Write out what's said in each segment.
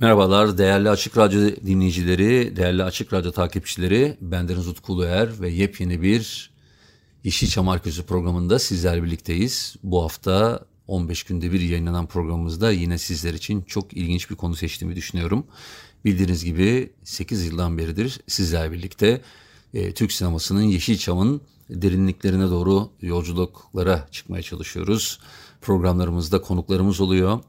Merhabalar değerli Açık Radyo dinleyicileri, değerli Açık Radyo takipçileri. Bendeniz Utku Uluer ve yepyeni bir Yeşilçam Arkeolojisi programında sizler birlikteyiz. Bu hafta 15 günde bir yayınlanan programımızda yine sizler için çok ilginç bir konu seçtiğimi düşünüyorum. Bildiğiniz gibi 8 yıldan beridir sizler birlikte e, Türk sinemasının Yeşilçam'ın derinliklerine doğru yolculuklara çıkmaya çalışıyoruz. Programlarımızda konuklarımız oluyor.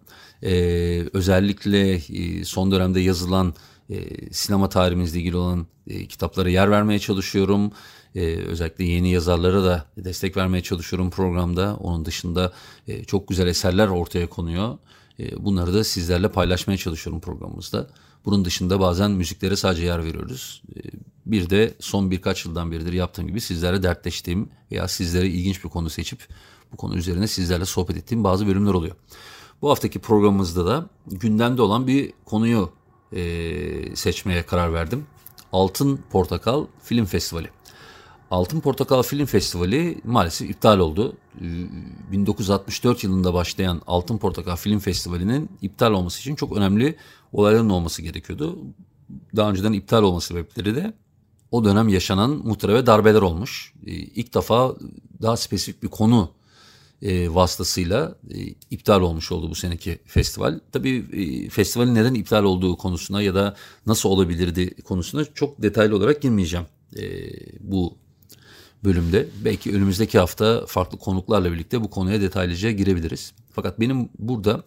Ee, özellikle e, son dönemde yazılan e, sinema tarihimizle ilgili olan e, kitaplara yer vermeye çalışıyorum. Ee, özellikle yeni yazarlara da destek vermeye çalışıyorum programda. Onun dışında e, çok güzel eserler ortaya konuyor. E, bunları da sizlerle paylaşmaya çalışıyorum programımızda. Bunun dışında bazen müziklere sadece yer veriyoruz. E, bir de son birkaç yıldan beridir yaptığım gibi sizlere dertleştiğim veya sizlere ilginç bir konu seçip bu konu üzerine sizlerle sohbet ettiğim bazı bölümler oluyor. Bu haftaki programımızda da gündemde olan bir konuyu e, seçmeye karar verdim. Altın Portakal Film Festivali. Altın Portakal Film Festivali maalesef iptal oldu. 1964 yılında başlayan Altın Portakal Film Festivali'nin iptal olması için çok önemli olayların olması gerekiyordu. Daha önceden iptal olması sebepleri de o dönem yaşanan muhtarebe darbeler olmuş. İlk defa daha spesifik bir konu e, vasıtasıyla e, iptal olmuş oldu bu seneki festival. Tabii e, festivalin neden iptal olduğu konusuna ya da nasıl olabilirdi konusuna çok detaylı olarak girmeyeceğim e, bu bölümde. Belki önümüzdeki hafta farklı konuklarla birlikte bu konuya detaylıca girebiliriz. Fakat benim burada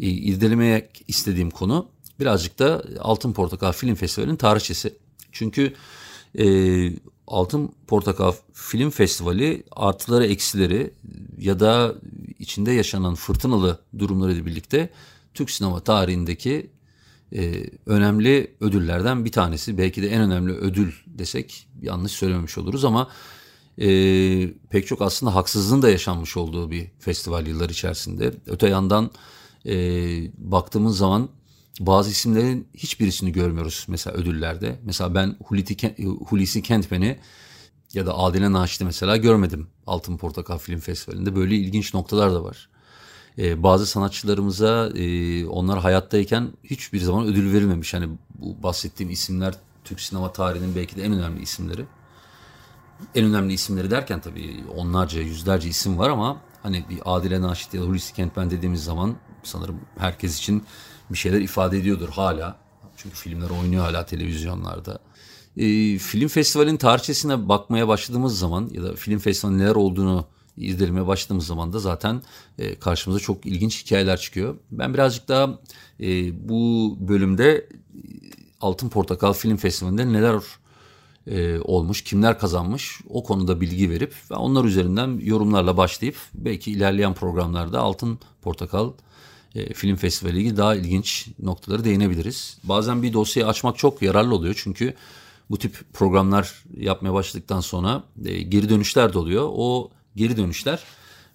e, irdelemeye istediğim konu birazcık da Altın Portakal Film Festivali'nin tarihçesi. Çünkü e, Altın Portakal Film Festivali artıları eksileri ya da içinde yaşanan fırtınalı durumlarıyla birlikte Türk sinema tarihindeki e, önemli ödüllerden bir tanesi. Belki de en önemli ödül desek yanlış söylememiş oluruz ama e, pek çok aslında haksızlığın da yaşanmış olduğu bir festival yıllar içerisinde. Öte yandan e, baktığımız zaman bazı isimlerin hiçbirisini görmüyoruz mesela ödüllerde. Mesela ben Hulusi, Hulusi Kentmen'i ya da Adile Naşit'i mesela görmedim Altın Portakal Film Festivali'nde. Böyle ilginç noktalar da var. Ee, bazı sanatçılarımıza e, onlar hayattayken hiçbir zaman ödül verilmemiş. Hani bu bahsettiğim isimler Türk sinema tarihinin belki de en önemli isimleri. En önemli isimleri derken tabii onlarca, yüzlerce isim var ama hani bir Adile Naşit ya da Hulusi Kentmen dediğimiz zaman sanırım herkes için bir şeyler ifade ediyordur hala. Çünkü filmler oynuyor hala televizyonlarda. E, film festivalin tarihçesine bakmaya başladığımız zaman ya da film festivalinin neler olduğunu izlemeye başladığımız zaman da zaten e, karşımıza çok ilginç hikayeler çıkıyor. Ben birazcık daha e, bu bölümde e, Altın Portakal Film Festivali'nde neler e, olmuş, kimler kazanmış o konuda bilgi verip ve onlar üzerinden yorumlarla başlayıp belki ilerleyen programlarda Altın Portakal e, Film Festivali ilgili daha ilginç noktaları değinebiliriz. Bazen bir dosyayı açmak çok yararlı oluyor çünkü bu tip programlar yapmaya başladıktan sonra e, geri dönüşler de oluyor. O geri dönüşler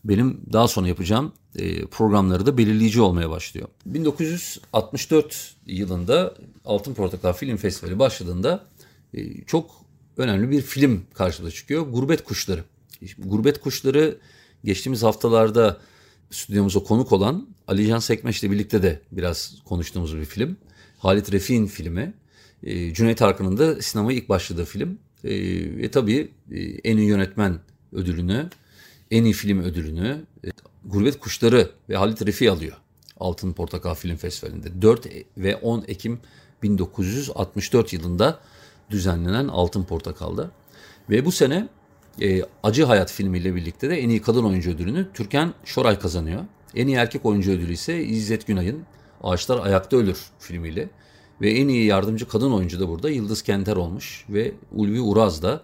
benim daha sonra yapacağım e, programları da belirleyici olmaya başlıyor. 1964 yılında Altın Portakal Film Festivali başladığında çok önemli bir film karşımıza çıkıyor. Gurbet Kuşları. Gurbet Kuşları geçtiğimiz haftalarda stüdyomuza konuk olan Ali Can Sekmeş ile birlikte de biraz konuştuğumuz bir film. Halit Refik'in filmi. E, Cüneyt Arkın'ın da sinemaya ilk başladığı film. E, ve tabii e, en iyi yönetmen ödülünü, en iyi film ödülünü e, Gurbet Kuşları ve Halit Refi alıyor. Altın Portakal Film Festivali'nde. 4 ve 10 Ekim 1964 yılında düzenlenen Altın Portakal'da. Ve bu sene e, Acı Hayat filmiyle birlikte de en iyi kadın oyuncu ödülünü Türkan Şoray kazanıyor. En iyi erkek oyuncu ödülü ise İzzet Günay'ın Ağaçlar Ayakta Ölür filmiyle. Ve en iyi yardımcı kadın oyuncu da burada Yıldız Kenter olmuş. Ve Ulvi Uraz da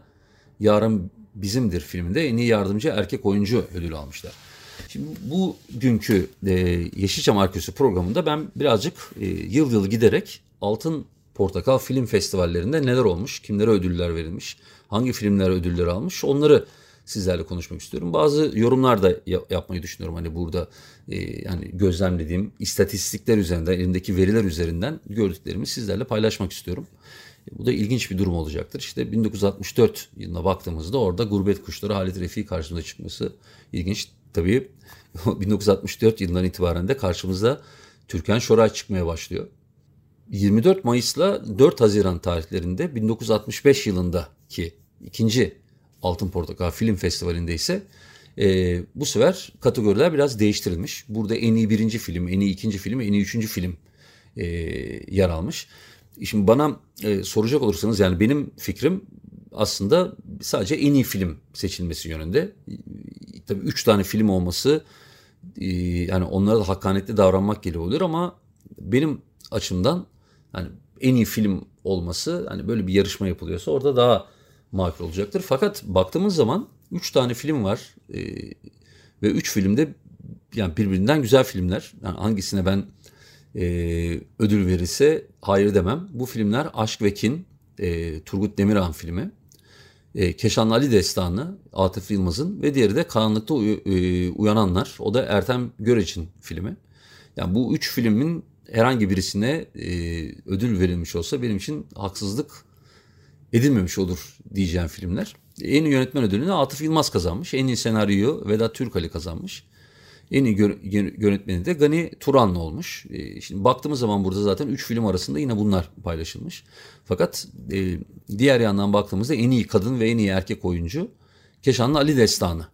Yarın Bizimdir filminde en iyi yardımcı erkek oyuncu ödülü almışlar. Şimdi bu günkü e, Yeşilçam Arkeosu programında ben birazcık e, yıl yıl giderek Altın Portakal Film Festivallerinde neler olmuş, kimlere ödüller verilmiş, hangi filmler ödüller almış onları sizlerle konuşmak istiyorum. Bazı yorumlar da yapmayı düşünüyorum hani burada e, yani gözlemlediğim istatistikler üzerinden, elimdeki veriler üzerinden gördüklerimi sizlerle paylaşmak istiyorum. E, bu da ilginç bir durum olacaktır. İşte 1964 yılına baktığımızda orada Gurbet Kuşları Halit Refi karşımıza çıkması ilginç. Tabii 1964 yılından itibaren de karşımıza Türkan Şoray çıkmaya başlıyor. 24 Mayıs'la 4 Haziran tarihlerinde 1965 yılındaki ikinci Altın Portakal Film Festivali'nde ise e, bu sefer kategoriler biraz değiştirilmiş. Burada en iyi birinci film, en iyi ikinci film, en iyi üçüncü film e, yer almış. Şimdi bana e, soracak olursanız yani benim fikrim aslında sadece en iyi film seçilmesi yönünde. Tabii üç tane film olması e, yani onlara da hakkaniyetli davranmak gibi oluyor ama benim açımdan hani en iyi film olması hani böyle bir yarışma yapılıyorsa orada daha makul olacaktır. Fakat baktığımız zaman 3 tane film var e, ve 3 filmde yani birbirinden güzel filmler. Yani hangisine ben e, ödül verirse hayır demem. Bu filmler Aşk ve Kin, e, Turgut Demirhan filmi. E, Keşan Ali Destanı, Atıf Yılmaz'ın ve diğeri de Karanlıkta Uy- e, Uyananlar. O da Ertem Göreç'in filmi. Yani bu üç filmin herhangi birisine e, ödül verilmiş olsa benim için haksızlık edilmemiş olur diyeceğim filmler. En iyi yönetmen ödülünü Atıf Yılmaz kazanmış. En iyi senaryoyu Vedat Türkali kazanmış. En iyi yönetmeni de Gani Turanlı olmuş. E, şimdi baktığımız zaman burada zaten 3 film arasında yine bunlar paylaşılmış. Fakat e, diğer yandan baktığımızda en iyi kadın ve en iyi erkek oyuncu Keşanlı Ali Destanı.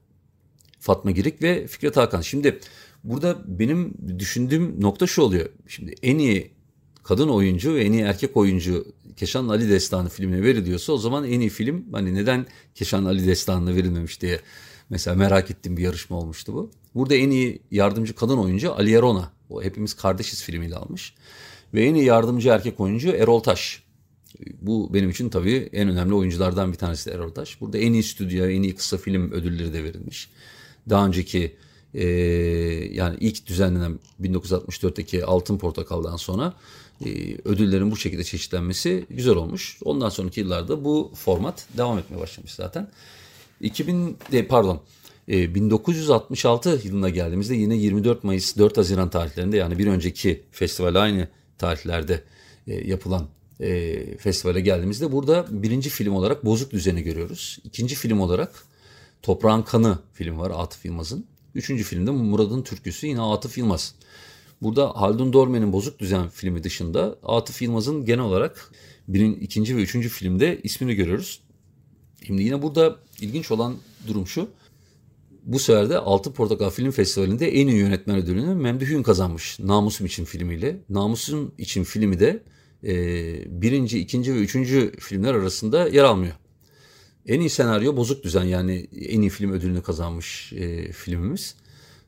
Fatma Girik ve Fikret Hakan. Şimdi burada benim düşündüğüm nokta şu oluyor. Şimdi en iyi kadın oyuncu ve en iyi erkek oyuncu Keşan Ali Destanı filmine veriliyorsa o zaman en iyi film hani neden Keşan Ali Destanı'na verilmemiş diye mesela merak ettiğim bir yarışma olmuştu bu. Burada en iyi yardımcı kadın oyuncu Ali Erona. O Hepimiz Kardeşiz filmiyle almış. Ve en iyi yardımcı erkek oyuncu Erol Taş. Bu benim için tabii en önemli oyunculardan bir tanesi Erol Taş. Burada en iyi stüdyo, en iyi kısa film ödülleri de verilmiş. Daha önceki e, yani ilk düzenlenen 1964'teki Altın Portakal'dan sonra e, ödüllerin bu şekilde çeşitlenmesi güzel olmuş. Ondan sonraki yıllarda bu format devam etmeye başlamış zaten. 2000 e, pardon 1966 yılına geldiğimizde yine 24 Mayıs 4 Haziran tarihlerinde yani bir önceki festival aynı tarihlerde yapılan festivale geldiğimizde burada birinci film olarak Bozuk Düzeni görüyoruz. İkinci film olarak Toprağın Kanı film var Atıf Yılmaz'ın. Üçüncü filmde Murad'ın Türküsü yine Atıf Yılmaz. Burada Haldun Dorme'nin Bozuk Düzen filmi dışında Atıf Yılmaz'ın genel olarak birin, ikinci ve üçüncü filmde ismini görüyoruz. Şimdi yine burada ilginç olan durum şu. Bu sefer de Altın Portakal Film Festivali'nde en iyi yönetmen ödülünü Memduh Hün kazanmış. Namusum için filmiyle. Namusum için filmi de e, birinci, ikinci ve üçüncü filmler arasında yer almıyor. En iyi senaryo Bozuk Düzen yani en iyi film ödülünü kazanmış e, filmimiz.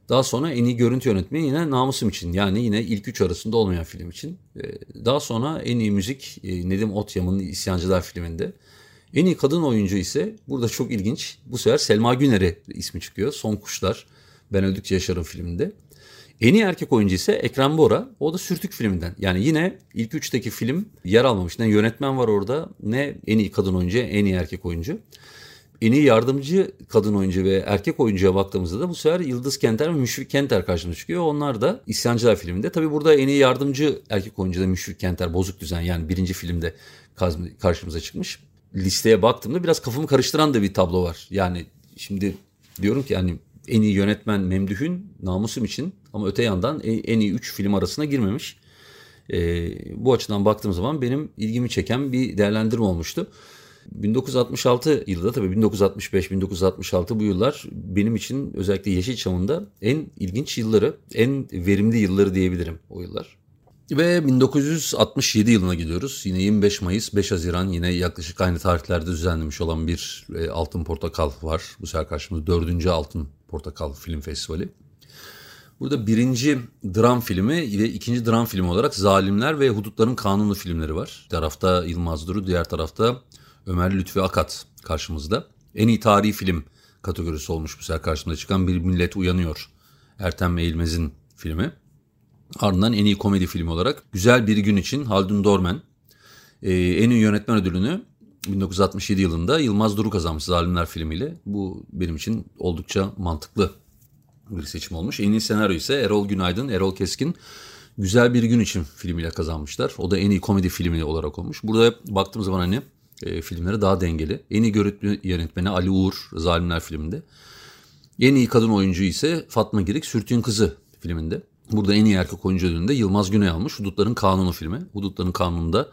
Daha sonra en iyi görüntü yönetmeni yine Namusum için yani yine ilk üç arasında olmayan film için. Ee, daha sonra en iyi müzik e, Nedim Otyam'ın İsyancılar filminde. En iyi kadın oyuncu ise burada çok ilginç. Bu sefer Selma Güner'e ismi çıkıyor. Son Kuşlar, Ben Öldükçe Yaşarım filminde. En iyi erkek oyuncu ise Ekrem Bora. O da Sürtük filminden. Yani yine ilk üçteki film yer almamış. Ne yönetmen var orada ne en iyi kadın oyuncu, en iyi erkek oyuncu en iyi yardımcı kadın oyuncu ve erkek oyuncuya baktığımızda da bu sefer Yıldız Kenter ve Müşfik Kenter karşımıza çıkıyor. Onlar da İsyancılar filminde. Tabii burada en iyi yardımcı erkek oyuncu da Müşfik Kenter Bozuk Düzen yani birinci filmde karşımıza çıkmış. Listeye baktığımda biraz kafamı karıştıran da bir tablo var. Yani şimdi diyorum ki yani en iyi yönetmen Memduh'ün namusum için ama öte yandan en iyi üç film arasına girmemiş. Ee, bu açıdan baktığım zaman benim ilgimi çeken bir değerlendirme olmuştu. 1966 yılında tabii 1965-1966 bu yıllar benim için özellikle Yeşilçam'ında en ilginç yılları, en verimli yılları diyebilirim o yıllar. Ve 1967 yılına gidiyoruz. Yine 25 Mayıs, 5 Haziran yine yaklaşık aynı tarihlerde düzenlemiş olan bir e, Altın Portakal var. Bu sefer karşımızda dördüncü Altın Portakal Film Festivali. Burada birinci dram filmi ve ikinci dram filmi olarak Zalimler ve Hudutların Kanunu filmleri var. Bir tarafta Yılmaz Duru, diğer tarafta Ömer Lütfi Akat karşımızda. En iyi tarihi film kategorisi olmuş bu sefer karşımıza çıkan Bir Millet Uyanıyor Ertem Eğilmez'in filmi. Ardından en iyi komedi filmi olarak Güzel Bir Gün için Haldun Dorman. Ee, en iyi yönetmen ödülünü 1967 yılında Yılmaz Duru kazanmış Zalimler filmiyle. Bu benim için oldukça mantıklı bir seçim olmuş. En iyi senaryo ise Erol Günaydın, Erol Keskin Güzel Bir Gün için filmiyle kazanmışlar. O da en iyi komedi filmi olarak olmuş. Burada baktığım zaman hani e, filmleri daha dengeli. En iyi görüntü yönetmeni Ali Uğur Zalimler filminde. En iyi kadın oyuncu ise Fatma Girik Sürtüğün Kızı filminde. Burada en iyi erkek oyuncu ödülünde Yılmaz Güney almış. Hudutların Kanunu filmi. Hudutların Kanunu'nda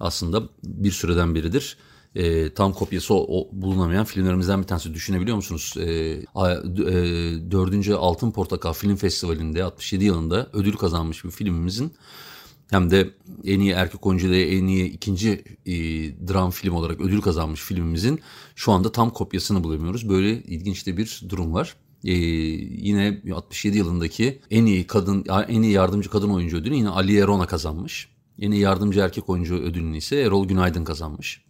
aslında bir süreden biridir. E, tam kopyası o, o bulunamayan filmlerimizden bir tanesi. Düşünebiliyor musunuz? E, a, e, 4. Altın Portakal Film Festivali'nde 67 yılında ödül kazanmış bir filmimizin hem de en iyi erkek oyuncu ve en iyi ikinci e, dram film olarak ödül kazanmış filmimizin şu anda tam kopyasını bulamıyoruz. Böyle ilginç de bir durum var. Ee, yine 67 yılındaki en iyi kadın en iyi yardımcı kadın oyuncu ödülünü yine Ali Erona kazanmış. En iyi yardımcı erkek oyuncu ödülünü ise Erol Günaydın kazanmış.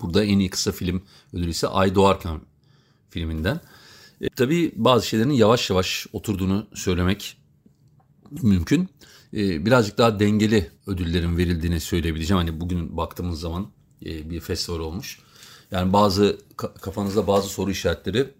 Burada en iyi kısa film ödülü ise Ay Doğarken filminden. E, tabii bazı şeylerin yavaş yavaş oturduğunu söylemek mümkün. E, birazcık daha dengeli ödüllerin verildiğini söyleyebileceğim. Hani bugün baktığımız zaman e, bir festival olmuş. Yani bazı kafanızda bazı soru işaretleri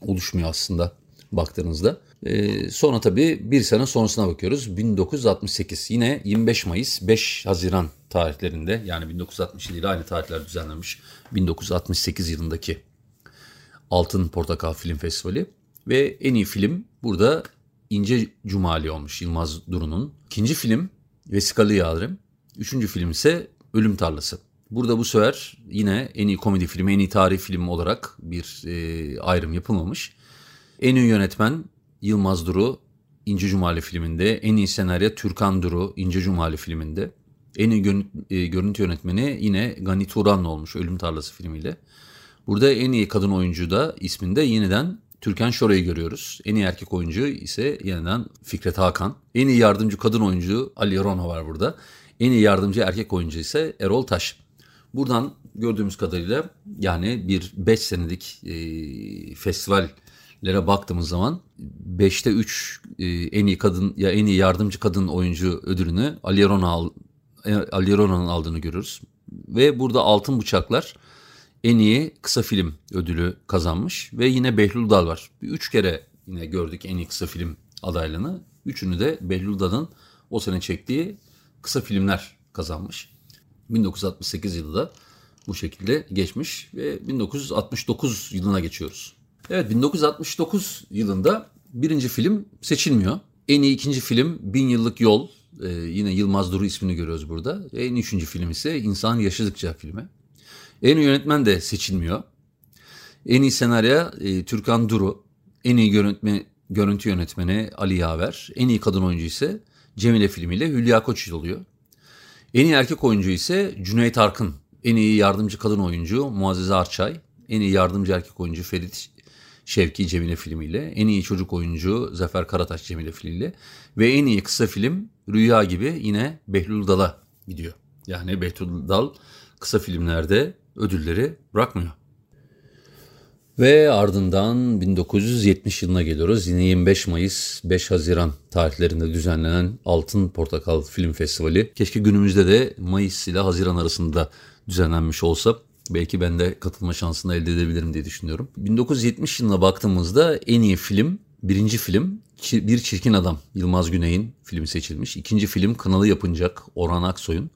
oluşmuyor aslında baktığınızda. Ee, sonra tabii bir sene sonrasına bakıyoruz. 1968 yine 25 Mayıs 5 Haziran tarihlerinde yani 1967 ile aynı tarihler düzenlenmiş 1968 yılındaki Altın Portakal Film Festivali ve en iyi film burada İnce Cumali olmuş Yılmaz Duru'nun. İkinci film Vesikalı Yağlarım. Üçüncü film ise Ölüm Tarlası. Burada bu sefer yine en iyi komedi filmi, en iyi tarih filmi olarak bir e, ayrım yapılmamış. En iyi yönetmen Yılmaz Duru İnce Cumali filminde, en iyi senaryo Türkan Duru İnce Cumali filminde. En iyi görüntü, e, görüntü yönetmeni yine Gani Turanlı olmuş Ölüm Tarlası filmiyle. Burada en iyi kadın oyuncu da isminde yeniden Türkan Şoray'ı görüyoruz. En iyi erkek oyuncu ise yeniden Fikret Hakan. En iyi yardımcı kadın oyuncu Ali Rono var burada. En iyi yardımcı erkek oyuncu ise Erol Taş. Buradan gördüğümüz kadarıyla yani bir 5 senelik e, festivallere baktığımız zaman 5'te 3 e, en iyi kadın ya en iyi yardımcı kadın oyuncu ödülünü Ali Rona'nın Ali Rona'nın aldığını görürüz. Ve burada Altın Bıçaklar en iyi kısa film ödülü kazanmış ve yine Behlül Dal var. Üç kere yine gördük en iyi kısa film adaylığını. Üçünü de Behlül Dal'ın o sene çektiği kısa filmler kazanmış. 1968 yılı da bu şekilde geçmiş ve 1969 yılına geçiyoruz. Evet 1969 yılında birinci film seçilmiyor. En iyi ikinci film Bin Yıllık Yol. Ee, yine Yılmaz Duru ismini görüyoruz burada. En üçüncü film ise İnsan Yaşadıkça filmi. En iyi yönetmen de seçilmiyor. En iyi senaryo e, Türkan Duru. En iyi görüntme, görüntü yönetmeni Ali Yaver. En iyi kadın oyuncu ise Cemile filmiyle Hülya Koçyiğit oluyor. En iyi erkek oyuncu ise Cüneyt Arkın. En iyi yardımcı kadın oyuncu Muazzeze Arçay. En iyi yardımcı erkek oyuncu Ferit Şevki Cemile filmiyle. En iyi çocuk oyuncu Zafer Karataş Cemile filmiyle. Ve en iyi kısa film Rüya gibi yine Behlül Dal'a gidiyor. Yani Behlül Dal kısa filmlerde ödülleri bırakmıyor. Ve ardından 1970 yılına geliyoruz. Yine 25 Mayıs 5 Haziran tarihlerinde düzenlenen Altın Portakal Film Festivali. Keşke günümüzde de Mayıs ile Haziran arasında düzenlenmiş olsa belki ben de katılma şansını elde edebilirim diye düşünüyorum. 1970 yılına baktığımızda en iyi film, birinci film Bir Çirkin Adam Yılmaz Güney'in filmi seçilmiş. İkinci film Kınalı Yapıncak Orhan Aksoy'un.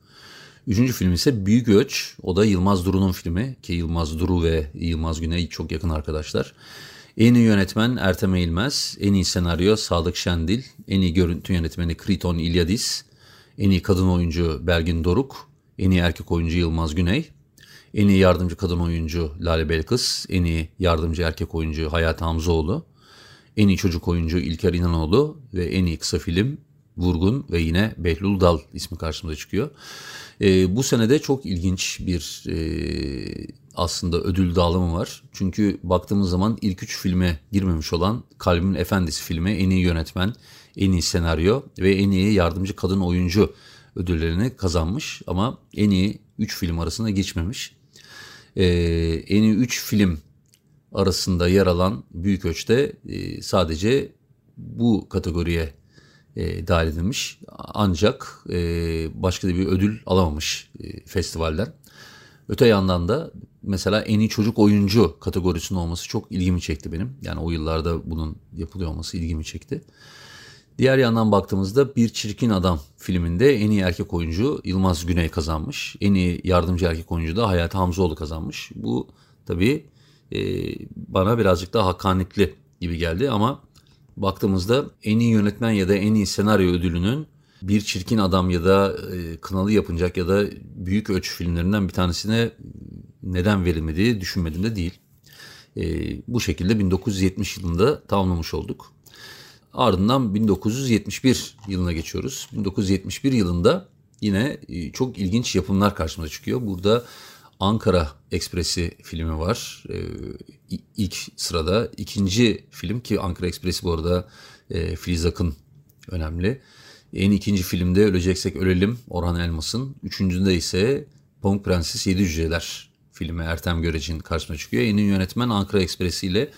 Üçüncü film ise Büyük Öç. O da Yılmaz Duru'nun filmi ki Yılmaz Duru ve Yılmaz Güney çok yakın arkadaşlar. En iyi yönetmen Ertem Eğilmez, en iyi senaryo Sadık Şendil, en iyi görüntü yönetmeni Kriton İlyadis, en iyi kadın oyuncu Belgin Doruk, en iyi erkek oyuncu Yılmaz Güney, en iyi yardımcı kadın oyuncu Lale Belkıs, en iyi yardımcı erkek oyuncu Hayat Hamzoğlu, en iyi çocuk oyuncu İlker İnanoğlu ve en iyi kısa film Vurgun ve yine Behlul Dal ismi karşımıza çıkıyor. E, bu senede çok ilginç bir e, aslında ödül dağılımı var. Çünkü baktığımız zaman ilk üç filme girmemiş olan Kalbimin Efendisi filmi en iyi yönetmen, en iyi senaryo ve en iyi yardımcı kadın oyuncu ödüllerini kazanmış. Ama en iyi üç film arasında geçmemiş. E, en iyi üç film arasında yer alan Büyük Öç'te e, sadece bu kategoriye e, dahil edilmiş. Ancak e, başka da bir ödül alamamış e, festivalden. Öte yandan da mesela en iyi çocuk oyuncu kategorisinin olması çok ilgimi çekti benim. Yani o yıllarda bunun yapılıyor olması ilgimi çekti. Diğer yandan baktığımızda Bir Çirkin Adam filminde en iyi erkek oyuncu Yılmaz Güney kazanmış. En iyi yardımcı erkek oyuncu da Hayati Hamzoğlu kazanmış. Bu tabii e, bana birazcık daha hakkaniyetli gibi geldi ama baktığımızda en iyi yönetmen ya da en iyi senaryo ödülünün Bir Çirkin Adam ya da e, Kınalı Yapıncak ya da Büyük Ölçü filmlerinden bir tanesine neden verilmediği düşünmedim de değil. E, bu şekilde 1970 yılında tamamlamış olduk. Ardından 1971 yılına geçiyoruz. 1971 yılında yine e, çok ilginç yapımlar karşımıza çıkıyor. Burada Ankara Ekspresi filmi var. Ee, ilk sırada. ikinci film ki Ankara Ekspresi bu arada e, Filiz Akın önemli. En ikinci filmde Öleceksek Ölelim Orhan Elmas'ın. Üçüncüde ise Pamuk Prenses Yedi Cüceler filmi Ertem Görec'in karşısına çıkıyor. En iyi yönetmen Ankara Ekspresi ile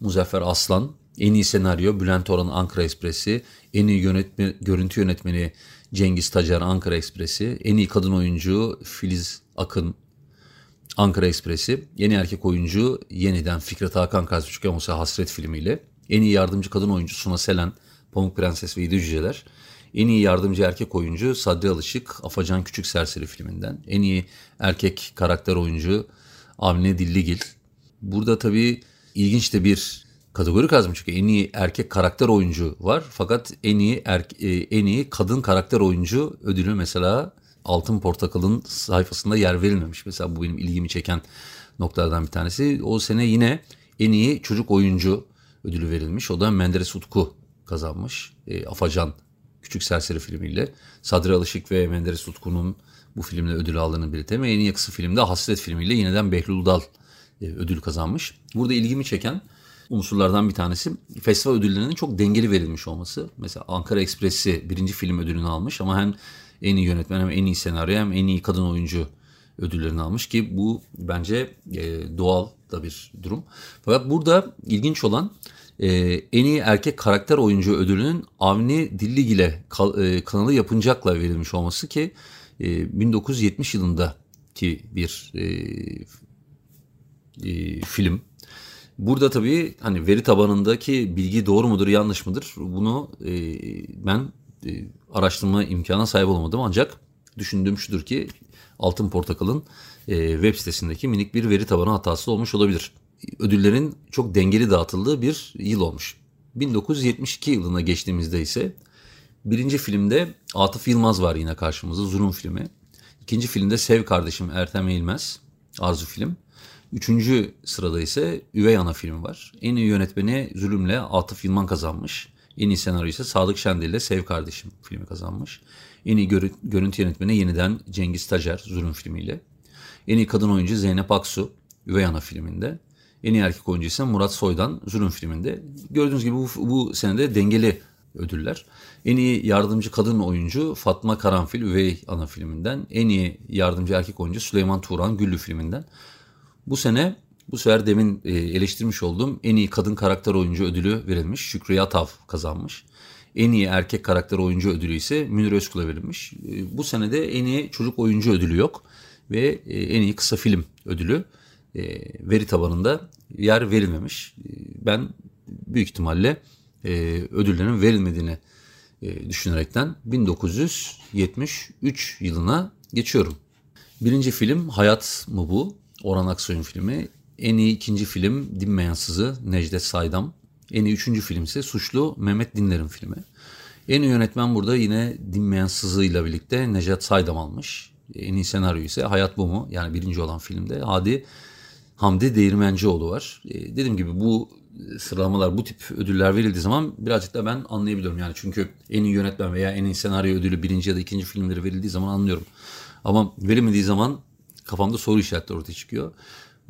Muzaffer Aslan. En iyi senaryo Bülent Orhan Ankara Ekspresi. En iyi yönetme, görüntü yönetmeni Cengiz Tacar Ankara Ekspresi. En iyi kadın oyuncu Filiz Akın Ankara Ekspresi. Yeni erkek oyuncu yeniden Fikret Hakan Kazmışık Yamusa Hasret filmiyle. En iyi yardımcı kadın oyuncu Suna Selen, Pamuk Prenses ve Yedi Cüceler. En iyi yardımcı erkek oyuncu Sadri Alışık, Afacan Küçük Serseri filminden. En iyi erkek karakter oyuncu Avni Dilligil. Burada tabii ilginç de bir kategori kazmış çünkü en iyi erkek karakter oyuncu var. Fakat en iyi erke, en iyi kadın karakter oyuncu ödülü mesela Altın Portakal'ın sayfasında yer verilmemiş. Mesela bu benim ilgimi çeken noktalardan bir tanesi. O sene yine en iyi çocuk oyuncu ödülü verilmiş. O da Menderes Utku kazanmış. E, Afacan Küçük Serseri filmiyle. Sadri Alışık ve Menderes Utku'nun bu filmle ödül aldığını belirtelim. En iyi kısa filmde Hasret filmiyle yeniden Behlul Dal e, ödül kazanmış. Burada ilgimi çeken unsurlardan bir tanesi festival ödüllerinin çok dengeli verilmiş olması. Mesela Ankara Ekspresi birinci film ödülünü almış ama hem en iyi yönetmen hem en iyi senaryo hem en iyi kadın oyuncu ödüllerini almış ki bu bence e, doğal da bir durum. Fakat burada ilginç olan e, en iyi erkek karakter oyuncu ödülünün Avni Dilligil'e e, kanalı yapıncakla verilmiş olması ki e, 1970 yılında ki bir e, e, film. Burada tabii hani veri tabanındaki bilgi doğru mudur yanlış mıdır bunu e, ben araştırma imkanına sahip olamadım. Ancak düşündüğüm şudur ki Altın Portakal'ın e, web sitesindeki minik bir veri tabanı hatası olmuş olabilir. Ödüllerin çok dengeli dağıtıldığı bir yıl olmuş. 1972 yılına geçtiğimizde ise birinci filmde Atıf Yılmaz var yine karşımızda Zulüm filmi. İkinci filmde Sev Kardeşim Ertem Eğilmez Arzu film. Üçüncü sırada ise Üvey Ana filmi var. En iyi yönetmeni Zulüm'le Atıf Yılmaz kazanmış. En iyi senaryo ise Sadık Şendil ile Sev Kardeşim filmi kazanmış. En iyi görü görüntü yönetmeni yeniden Cengiz Tacer Zulüm filmiyle. En iyi kadın oyuncu Zeynep Aksu Üvey Ana filminde. En iyi erkek oyuncu ise Murat Soydan Zulüm filminde. Gördüğünüz gibi bu, bu senede dengeli ödüller. En iyi yardımcı kadın oyuncu Fatma Karanfil Üvey Ana filminden. En iyi yardımcı erkek oyuncu Süleyman Turan Güllü filminden. Bu sene bu sefer demin e, eleştirmiş olduğum en iyi kadın karakter oyuncu ödülü verilmiş. Şükrü Yatav kazanmış. En iyi erkek karakter oyuncu ödülü ise Münir Özkul'a verilmiş. E, bu senede en iyi çocuk oyuncu ödülü yok. Ve e, en iyi kısa film ödülü veri tabanında yer verilmemiş. Ben büyük ihtimalle ödüllerin verilmediğini düşünerekten 1973 yılına geçiyorum. Birinci film Hayat mı bu? Orhan Aksoy'un filmi. En iyi ikinci film Dinmeyen Sızı Necdet Saydam. En iyi üçüncü film ise Suçlu Mehmet Dinler'in filmi. En iyi yönetmen burada yine Dinmeyen Sızı ile birlikte Necdet Saydam almış. En iyi senaryo ise Hayat Bu Mu? Yani birinci olan filmde Hadi Hamdi Değirmencioğlu var. E, dediğim gibi bu sıralamalar, bu tip ödüller verildiği zaman birazcık da ben anlayabiliyorum. Yani çünkü en iyi yönetmen veya en iyi senaryo ödülü birinci ya da ikinci filmleri verildiği zaman anlıyorum. Ama verilmediği zaman kafamda soru işaretleri ortaya çıkıyor.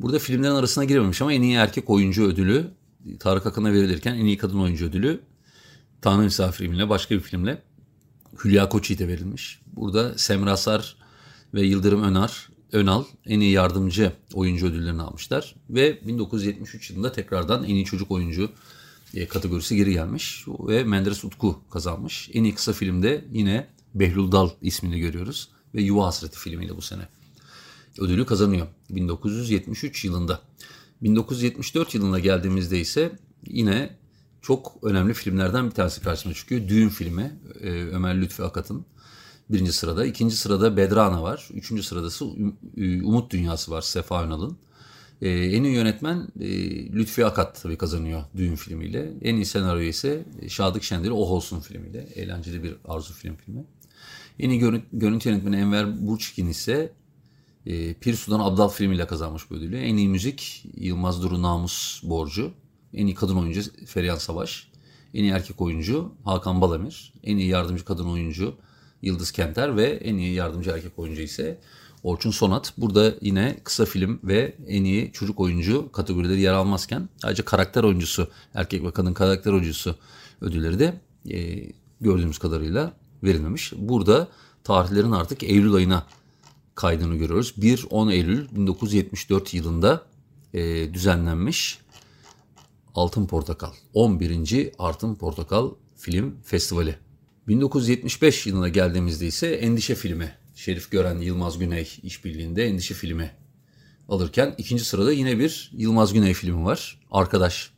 Burada filmlerin arasına girememiş ama en iyi erkek oyuncu ödülü Tarık Akın'a verilirken en iyi kadın oyuncu ödülü Tanrı Misafiri'yle başka bir filmle Hülya Koçyiğit'e verilmiş. Burada Semra Sar ve Yıldırım Önar, Önal en iyi yardımcı oyuncu ödüllerini almışlar. Ve 1973 yılında tekrardan en iyi çocuk oyuncu e, kategorisi geri gelmiş ve Menderes Utku kazanmış. En iyi kısa filmde yine Behlul Dal ismini görüyoruz ve Yuva Hasreti filmiyle bu sene ödülü kazanıyor 1973 yılında. 1974 yılına geldiğimizde ise yine çok önemli filmlerden bir tanesi karşıma çıkıyor. Düğün filmi e, Ömer Lütfi Akat'ın birinci sırada. ikinci sırada Bedrana var. Üçüncü sırada Umut Dünyası var Sefa Önal'ın. Ee, en iyi yönetmen e, Lütfi Akat tabii kazanıyor düğün filmiyle. En iyi senaryo ise Şadık Şender'i Oh Olsun filmiyle. Eğlenceli bir arzu film filmi. En iyi görüntü, görüntü yönetmeni Enver Burçkin ise e, Pir Sudan Abdal filmiyle kazanmış bu ödülü. En iyi müzik Yılmaz Duru Namus Borcu. En iyi kadın oyuncu Ferihan Savaş. En iyi erkek oyuncu Hakan Balamir. En iyi yardımcı kadın oyuncu Yıldız Kenter ve en iyi yardımcı erkek oyuncu ise Orçun Sonat. Burada yine kısa film ve en iyi çocuk oyuncu kategorileri yer almazken ayrıca karakter oyuncusu, erkek ve kadın karakter oyuncusu ödülleri de e, gördüğümüz kadarıyla verilmemiş. Burada tarihlerin artık Eylül ayına kaydını görüyoruz. 1-10 Eylül 1974 yılında e, düzenlenmiş Altın Portakal. 11. Altın Portakal Film Festivali. 1975 yılına geldiğimizde ise Endişe filmi. Şerif Gören Yılmaz Güney işbirliğinde Endişe filmi alırken ikinci sırada yine bir Yılmaz Güney filmi var. Arkadaş.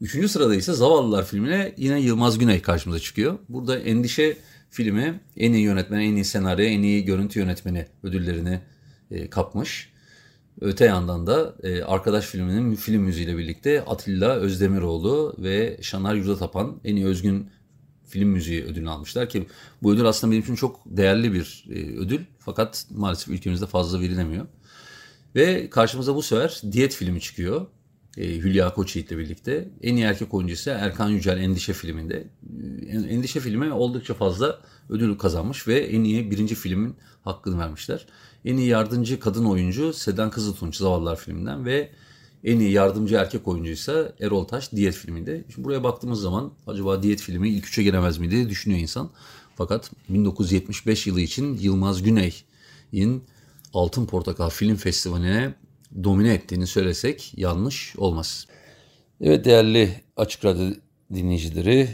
Üçüncü sırada ise Zavallılar filmine yine Yılmaz Güney karşımıza çıkıyor. Burada Endişe filmi en iyi yönetmen, en iyi senaryo, en iyi görüntü yönetmeni ödüllerini e, kapmış. Öte yandan da e, Arkadaş filminin film müziğiyle birlikte Atilla Özdemiroğlu ve Şanar Yurdatapan en iyi özgün film müziği ödülünü almışlar ki bu ödül aslında benim için çok değerli bir e, ödül fakat maalesef ülkemizde fazla verilemiyor. Ve karşımıza bu sefer Diyet filmi çıkıyor. E, Hülya Koçyiğit ile birlikte. En iyi erkek oyuncu ise Erkan Yücel Endişe filminde. E, Endişe filmi oldukça fazla ödül kazanmış ve en iyi birinci filmin hakkını vermişler. En iyi yardımcı kadın oyuncu Sedan Kızıltunç Zavallılar filminden ve en iyi yardımcı erkek oyuncuysa Erol Taş Diyet filminde. Şimdi buraya baktığımız zaman acaba Diyet filmi ilk üçe giremez mi diye düşünüyor insan. Fakat 1975 yılı için Yılmaz Güney'in Altın Portakal Film Festivali'ne domine ettiğini söylesek yanlış olmaz. Evet değerli Açık Radyo dinleyicileri,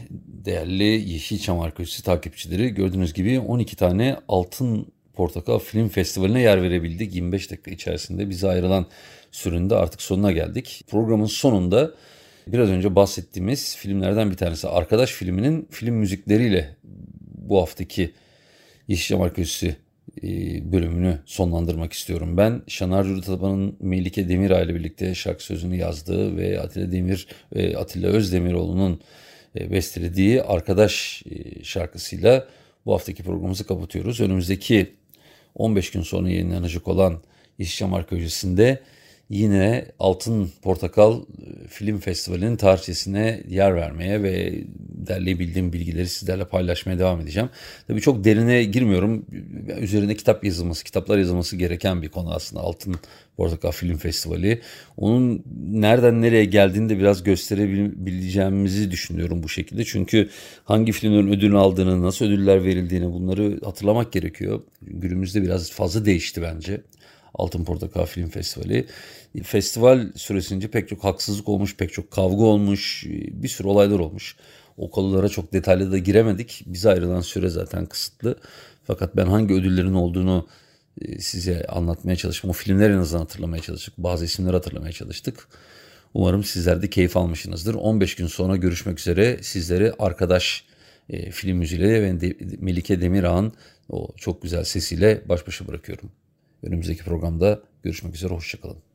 değerli Yeşilçam Arkeolojisi takipçileri gördüğünüz gibi 12 tane Altın Portakal Film Festivali'ne yer verebildik. 25 dakika içerisinde bize ayrılan süründe artık sonuna geldik. Programın sonunda biraz önce bahsettiğimiz filmlerden bir tanesi Arkadaş filminin film müzikleriyle bu haftaki Yeşilçam Arkeolojisi bölümünü sonlandırmak istiyorum. Ben Şanar Cürutaban'ın Melike Demir ile birlikte şarkı sözünü yazdığı ve Atilla Demir ve Atilla Özdemiroğlu'nun e, bestelediği Arkadaş e, şarkısıyla bu haftaki programımızı kapatıyoruz. Önümüzdeki 15 gün sonra yayınlanacak olan Yeşilçam Arkeolojisi'nde yine Altın Portakal e, Film Festivali'nin tarihçesine yer vermeye ve derleyebildiğim bilgileri sizlerle paylaşmaya devam edeceğim. Tabii çok derine girmiyorum. Üzerine kitap yazılması, kitaplar yazılması gereken bir konu aslında Altın Portakal Film Festivali. Onun nereden nereye geldiğini de biraz gösterebileceğimizi düşünüyorum bu şekilde. Çünkü hangi filmlerin ödül aldığını, nasıl ödüller verildiğini bunları hatırlamak gerekiyor. Günümüzde biraz fazla değişti bence. Altın Portakal Film Festivali. Festival süresince pek çok haksızlık olmuş, pek çok kavga olmuş, bir sürü olaylar olmuş. O konulara çok detaylı da giremedik. Bize ayrılan süre zaten kısıtlı. Fakat ben hangi ödüllerin olduğunu e, size anlatmaya çalıştım. O filmleri en azından hatırlamaya çalıştık. Bazı isimleri hatırlamaya çalıştık. Umarım sizler de keyif almışsınızdır. 15 gün sonra görüşmek üzere. Sizleri arkadaş e, film müziğiyle ve Melike Demirağ'ın o çok güzel sesiyle baş başa bırakıyorum. Önümüzdeki programda görüşmek üzere. Hoşçakalın.